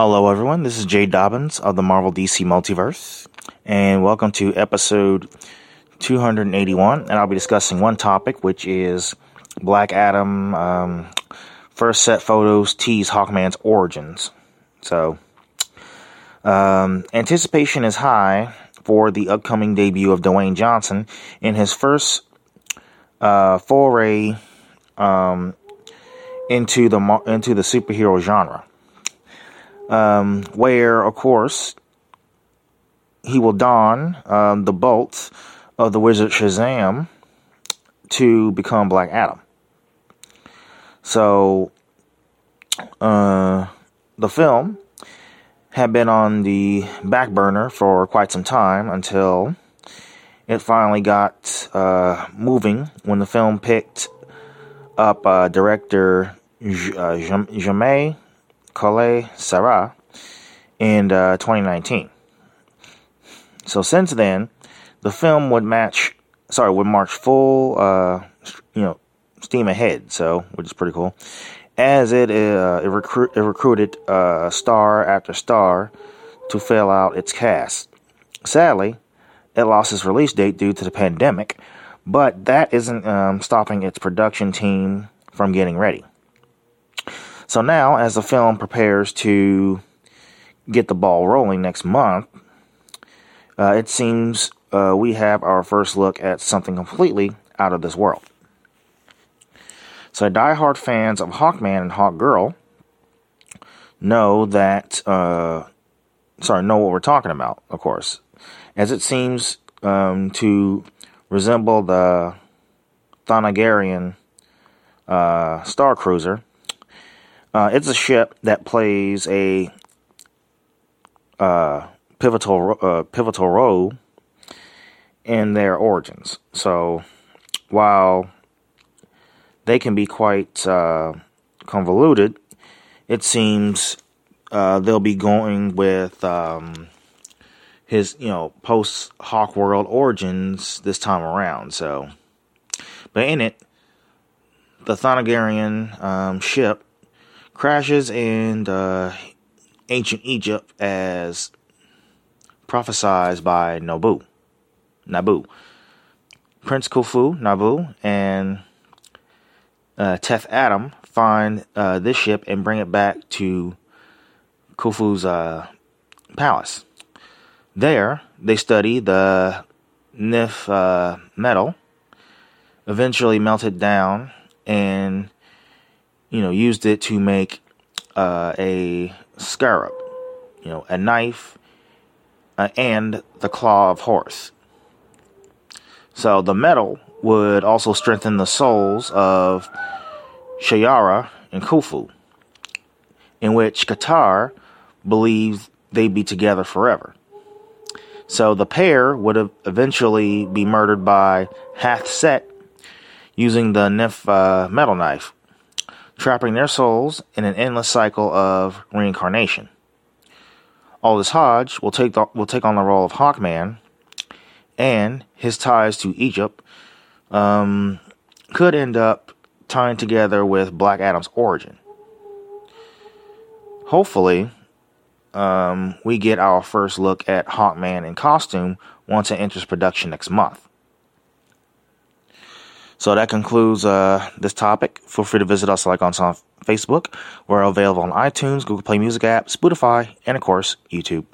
Hello, everyone. This is Jay Dobbins of the Marvel DC Multiverse, and welcome to episode 281. And I'll be discussing one topic, which is Black Adam. Um, first set photos tease Hawkman's origins. So, um, anticipation is high for the upcoming debut of Dwayne Johnson in his first uh, foray um, into the into the superhero genre um, where, of course, he will don um, the bolts of the wizard Shazam to become Black Adam. So, uh, the film had been on the back burner for quite some time until it finally got uh, moving when the film picked up uh, director J- uh, Collet Serra in uh, 2019. So since then, the film would match, sorry, would march full, uh, you know, steam ahead. So, which is pretty cool. As it, uh, it, recruit, it recruited uh, star after star to fill out its cast. Sadly, it lost its release date due to the pandemic, but that isn't um, stopping its production team from getting ready. So now, as the film prepares to get the ball rolling next month, uh, it seems uh, we have our first look at something completely out of this world. So, die-hard fans of Hawkman and Hawkgirl know that, uh, sorry, know what we're talking about, of course, as it seems um, to resemble the Thanagarian uh, Star Cruiser uh, it's a ship that plays a uh, pivotal uh, pivotal role in their origins. So while they can be quite uh, convoluted, it seems uh, they'll be going with um, his you know post Hawkworld origins this time around. So, but in it, the Thanagarian um, ship crashes in uh, ancient Egypt as prophesied by Nabu. Nabu. Prince Khufu, Nabu, and uh, Teth Adam find uh, this ship and bring it back to Khufu's uh, palace. There, they study the Nth uh, metal, eventually melted down, and you know, used it to make uh, a scarab, you know, a knife, uh, and the claw of Horus. So the metal would also strengthen the souls of Shayera and Khufu, in which Katar believes they'd be together forever. So the pair would eventually be murdered by Hathset using the Nth uh, metal knife trapping their souls in an endless cycle of reincarnation. Aldis Hodge will take the, will take on the role of Hawkman, and his ties to Egypt um, could end up tying together with Black Adam's origin. Hopefully, um, we get our first look at Hawkman in costume once it enters production next month. So that concludes uh, this topic. Feel free to visit us like on Facebook. We're available on iTunes, Google Play Music app, Spotify, and of course, YouTube.